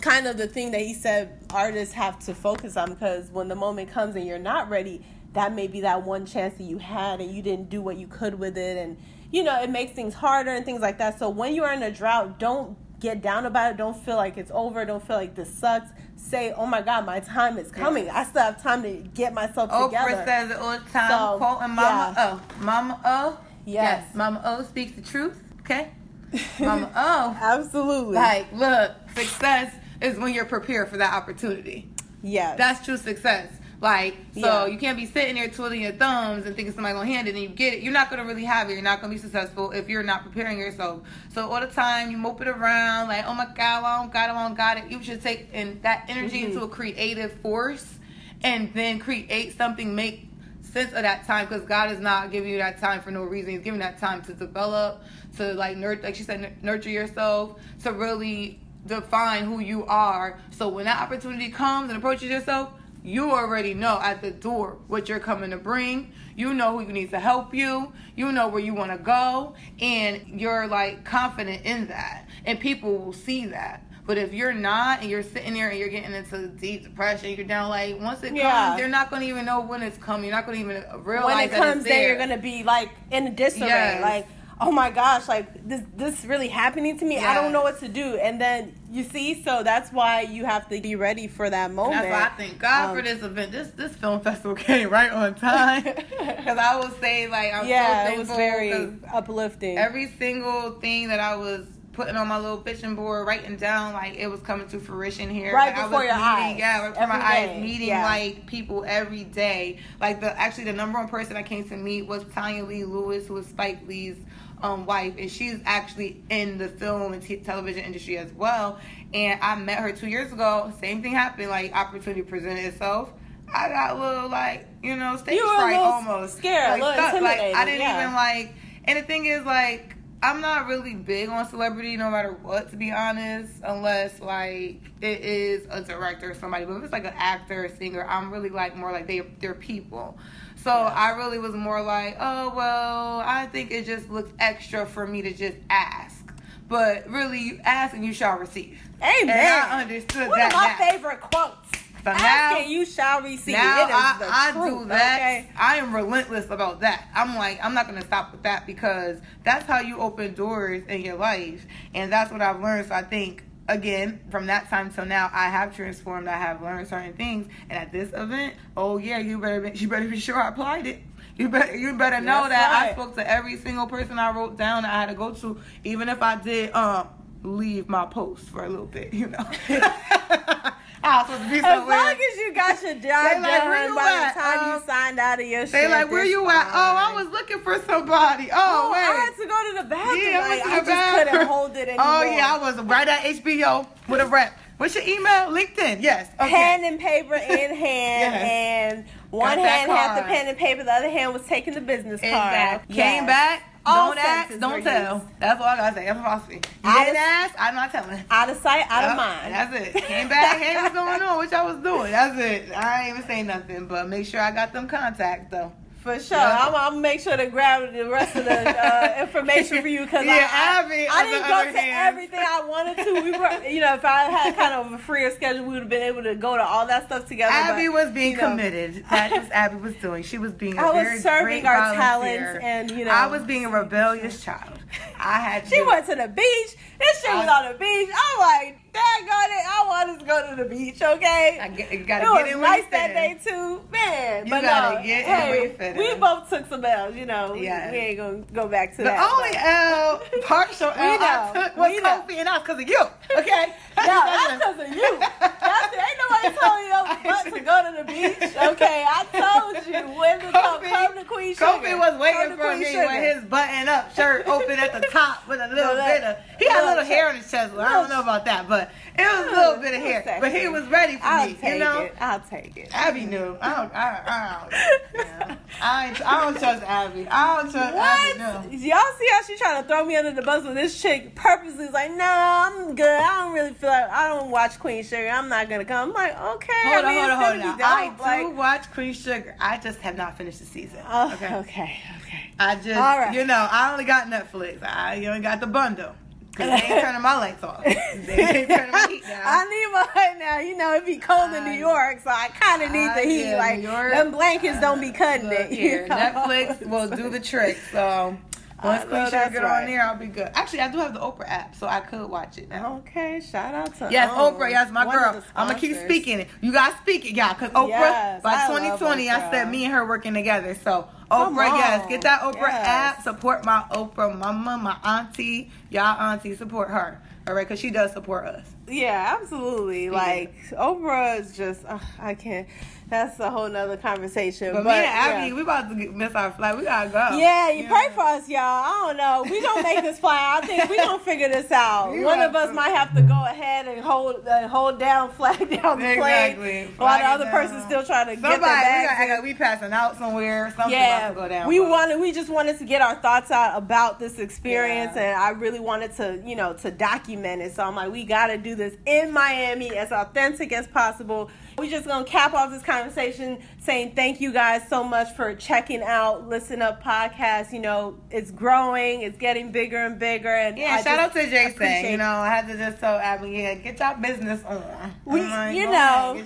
kind of the thing that he said artists have to focus on because when the moment comes and you're not ready, that may be that one chance that you had and you didn't do what you could with it and you know it makes things harder and things like that so when you're in a drought don't get down about it don't feel like it's over don't feel like this sucks say oh my god my time is coming. I still have time to get myself Oprah together. Oprah says it all the time so, quoting mama yeah. o. Mama o? Yes. yes. Mama o speaks the truth okay? Mama o. Absolutely. Like look success is when you're prepared for that opportunity. Yes. That's true success like, so yeah. you can't be sitting there twiddling your thumbs and thinking somebody's gonna hand it and you get it. You're not gonna really have it. You're not gonna be successful if you're not preparing yourself. So all the time you mope it around like, oh my god, I don't got it, I don't got it. You should take and that energy mm-hmm. into a creative force and then create something, make sense of that time because God is not giving you that time for no reason. He's giving that time to develop, to like nurture, like she said, nurture yourself, to really define who you are. So when that opportunity comes and approaches yourself, you already know at the door what you're coming to bring. You know who needs to help you. You know where you want to go. And you're like confident in that. And people will see that. But if you're not and you're sitting there and you're getting into deep depression, you're down like once it yeah. comes, they're not gonna even know when it's coming. You're not gonna even realize when it comes. Then you're gonna be like in a disarray. Yes. Like oh my gosh, like this this really happening to me. Yes. I don't know what to do. And then you see, so that's why you have to be ready for that moment. And that's why I thank God um, for this event. This this film festival came right on time. Because I will say, like, I'm yeah, so it was very uplifting. Every single thing that I was putting on my little vision board, writing down like it was coming to fruition here. Right like, before I was your meeting, eyes. Yeah, right before my day. eyes, meeting yeah. like people every day. Like the actually the number one person I came to meet was Tonya Lee Lewis, who was Spike Lee's um, wife, and she's actually in the film and t- television industry as well. And I met her two years ago. Same thing happened. Like opportunity presented itself. I got a little like you know stage fright almost scared, like, stuck. like I didn't yeah. even like. And the thing is like I'm not really big on celebrity, no matter what, to be honest, unless like it is a director or somebody. But if it's like an actor, or singer, I'm really like more like they they're people. So yes. I really was more like, oh well, I think it just looks extra for me to just ask. But really, you ask and you shall receive. Amen. And I understood One that. One of my now. favorite quotes. But now, you shall receive. Now I, I do that. Okay? I am relentless about that. I'm like, I'm not gonna stop with that because that's how you open doors in your life, and that's what I've learned. So I think again, from that time till now, I have transformed. I have learned certain things, and at this event, oh yeah, you better be, you better be sure I applied it. You better you better know That's that right. I spoke to every single person I wrote down that I had to go to, even if I did um leave my post for a little bit, you know. I to be somewhere. As long as you got your job like, done by at? the time um, you signed out of your They like, where you at? Oh, I was looking for somebody. Oh, oh wait. I had to go to the bathroom. Yeah, like, I, I just couldn't hold it anymore. Oh yeah, I was right at HBO with a rep. What's your email? LinkedIn. Yes. Okay. Pen and paper in hand, yes. and one hand had the pen and paper, the other hand was taking the business card. Exactly. Yes. Came back don't ask, don't tell. Used. That's all I gotta say. That's philosophy. You out didn't ask, I'm not telling. Out of sight, out yep, of mind. That's it. Came back, hey, what's going on? What y'all was doing? That's it. I ain't even say nothing, but make sure I got them contacts though. For sure, yeah. I'm, I'm, gonna make sure to grab the rest of the uh, information for you because yeah, I, I, I didn't go to hand. everything I wanted to. We were, you know, if I had kind of a freer schedule, we would have been able to go to all that stuff together. Abby but, was being you know, committed. That's what Abby was doing. She was being. A I was serving our talents, and you know, I was being a rebellious child. I had. she went to the beach. This shit was on the beach. I'm like, Dang on it, I want to go to the beach, okay? I get, gotta it get was nice that day too, man. You but gotta no, get hey, we both took some L's, you know. Yeah. We, we ain't gonna go back to the that. The only L, partial L I took was Kofi, and that's because of you, okay? no, that's because of you. That's, ain't nobody telling you but to go to the beach, okay? I told you when to Kofi, come, to Queen Sugar. Kofi was waiting for me Sugar. with his button up shirt open at the top with a little bit of. He had a little hair on his chest. I don't know about that, but it was a oh, little bit of hair. But he was ready for I'll me. Take you know, it. I'll take it. Abby knew. I don't. I, I don't. Yeah. I, ain't, I don't trust Abby. I don't trust what? Abby. No. Y'all see how she trying to throw me under the bus with this chick purposely is like, no, I'm good. I don't really feel like I don't watch Queen Sugar. I'm not gonna come. I'm like, okay. Hold on, hold on, hold on. I do like, watch Queen Sugar. I just have not finished the season. Oh, okay. Okay. Okay. I just, All right. you know, I only got Netflix. I you only got the bundle. Cause they ain't turning my lights off. They ain't turning my heat down. I need my light now. You know, it be cold in New York, so I kind of need the heat. Yeah, like them blankets don't be cutting it. Here, Netflix will do the trick. So once Queen Sugar get right. on there, I'll be good. Actually, I do have the Oprah app, so I could watch it now. Okay, shout out to yes, oh, Oprah. Yes, my girl. I'm gonna keep speaking it. You guys speak it, y'all, because Oprah yes, by 2020, I said me and her working together. So Oprah, yes, get that Oprah yes. app. Support my Oprah mama, my auntie, y'all auntie. Support her, all right, because she does support us. Yeah, absolutely. Like Oprah is just, uh, I can't that's a whole nother conversation. But, but me and Abby, yeah. we about to miss our flight. We gotta go. Yeah, you, pray for us, y'all. I don't know. We don't make this flight. I think we don't figure this out. One of us to. might have to go ahead and hold uh, hold down, flag down the exactly. plane, while the other person's still trying to Somebody, get their bags. We, we passing out somewhere. Something yeah, about to go down. We wanted. We just wanted to get our thoughts out about this experience, yeah. and I really wanted to, you know, to document it. So I'm like, we got to do this in Miami as authentic as possible we're just gonna cap off this conversation saying thank you guys so much for checking out Listen Up podcast. You know, it's growing, it's getting bigger and bigger. And yeah, I shout out to Jason. You know, I had to just tell Abby, yeah, get your business on. We, like, you know,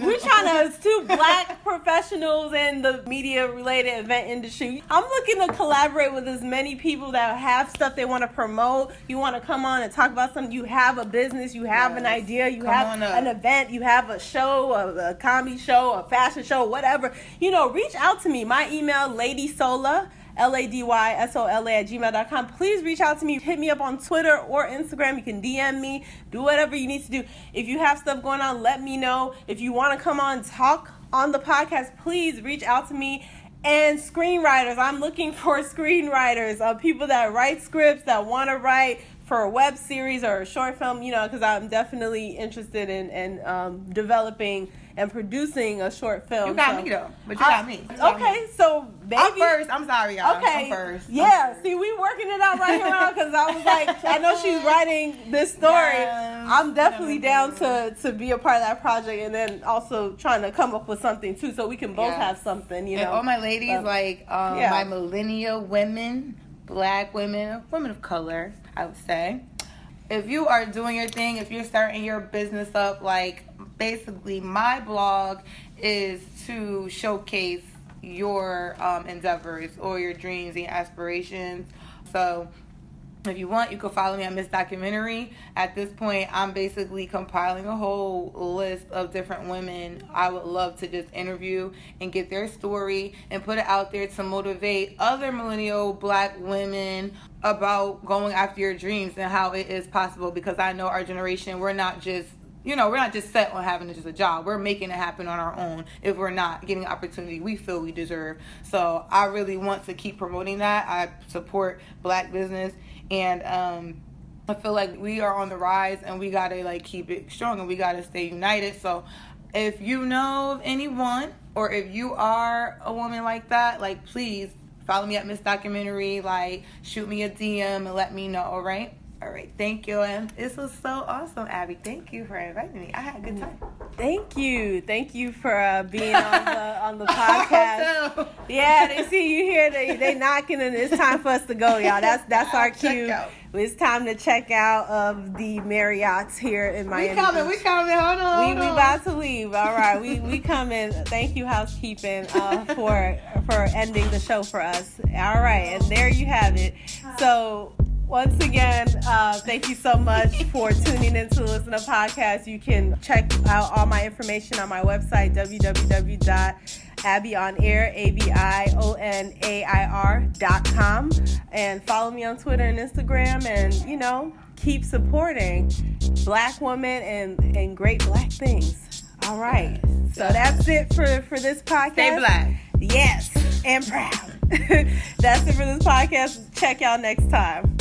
we're trying to two black professionals in the media related event industry. I'm looking to collaborate with as many people that have stuff they want to promote. You want to come on and talk about something. You have a business, you have yes. an idea, you come have an event, you have a show a, a comedy show, a fashion show, whatever, you know, reach out to me. My email, Lady Sola. L-A-D-Y-S-O-L-A at gmail.com. Please reach out to me. Hit me up on Twitter or Instagram. You can DM me. Do whatever you need to do. If you have stuff going on, let me know. If you want to come on talk on the podcast, please reach out to me. And screenwriters, I'm looking for screenwriters, uh, people that write scripts, that want to write, for a web series or a short film, you know, because I'm definitely interested in, in um, developing and producing a short film. You got so. me though, but you I, got me. You got okay, me. so baby, I'm first. I'm sorry, y'all. Okay, I'm first. Yeah, I'm first. see, we working it out right here because I was like, I know she's writing this story. Yes. I'm definitely down to to be a part of that project, and then also trying to come up with something too, so we can both yes. have something. You know, and all my ladies, um, like um, yeah. my millennial women, black women, women of color I would say. If you are doing your thing, if you're starting your business up, like basically my blog is to showcase your um, endeavors or your dreams and aspirations. So if you want, you can follow me on Miss Documentary. At this point, I'm basically compiling a whole list of different women I would love to just interview and get their story and put it out there to motivate other millennial black women about going after your dreams and how it is possible because I know our generation, we're not just you know, we're not just set on having just a job. We're making it happen on our own if we're not getting opportunity we feel we deserve. So I really want to keep promoting that. I support black business and um, I feel like we are on the rise and we gotta like keep it strong and we gotta stay united. So if you know of anyone or if you are a woman like that, like please follow me at Miss Documentary, like shoot me a DM and let me know, all right? All right, thank you. And this was so awesome, Abby. Thank you for inviting me. I had a good time. Thank you. Thank you for uh, being on the on the podcast. yeah, they see you here. They they knocking, and it's time for us to go, y'all. That's that's our cue. It's time to check out of the Marriott's here in Miami. We coming. We coming. Hold on. We, we about to leave. All right. We we coming. Thank you, housekeeping, uh, for for ending the show for us. All right, and there you have it. So once again, uh, thank you so much for tuning in to Listen to Podcast. You can check out all my information on my website, www.abionair, A-B-I-O-N-A-I-R dot com. And follow me on Twitter and Instagram and, you know, keep supporting black women and, and great black things. All right. So that's it for, for this podcast. Stay black. Yes, and proud. that's it for this podcast. Check y'all next time.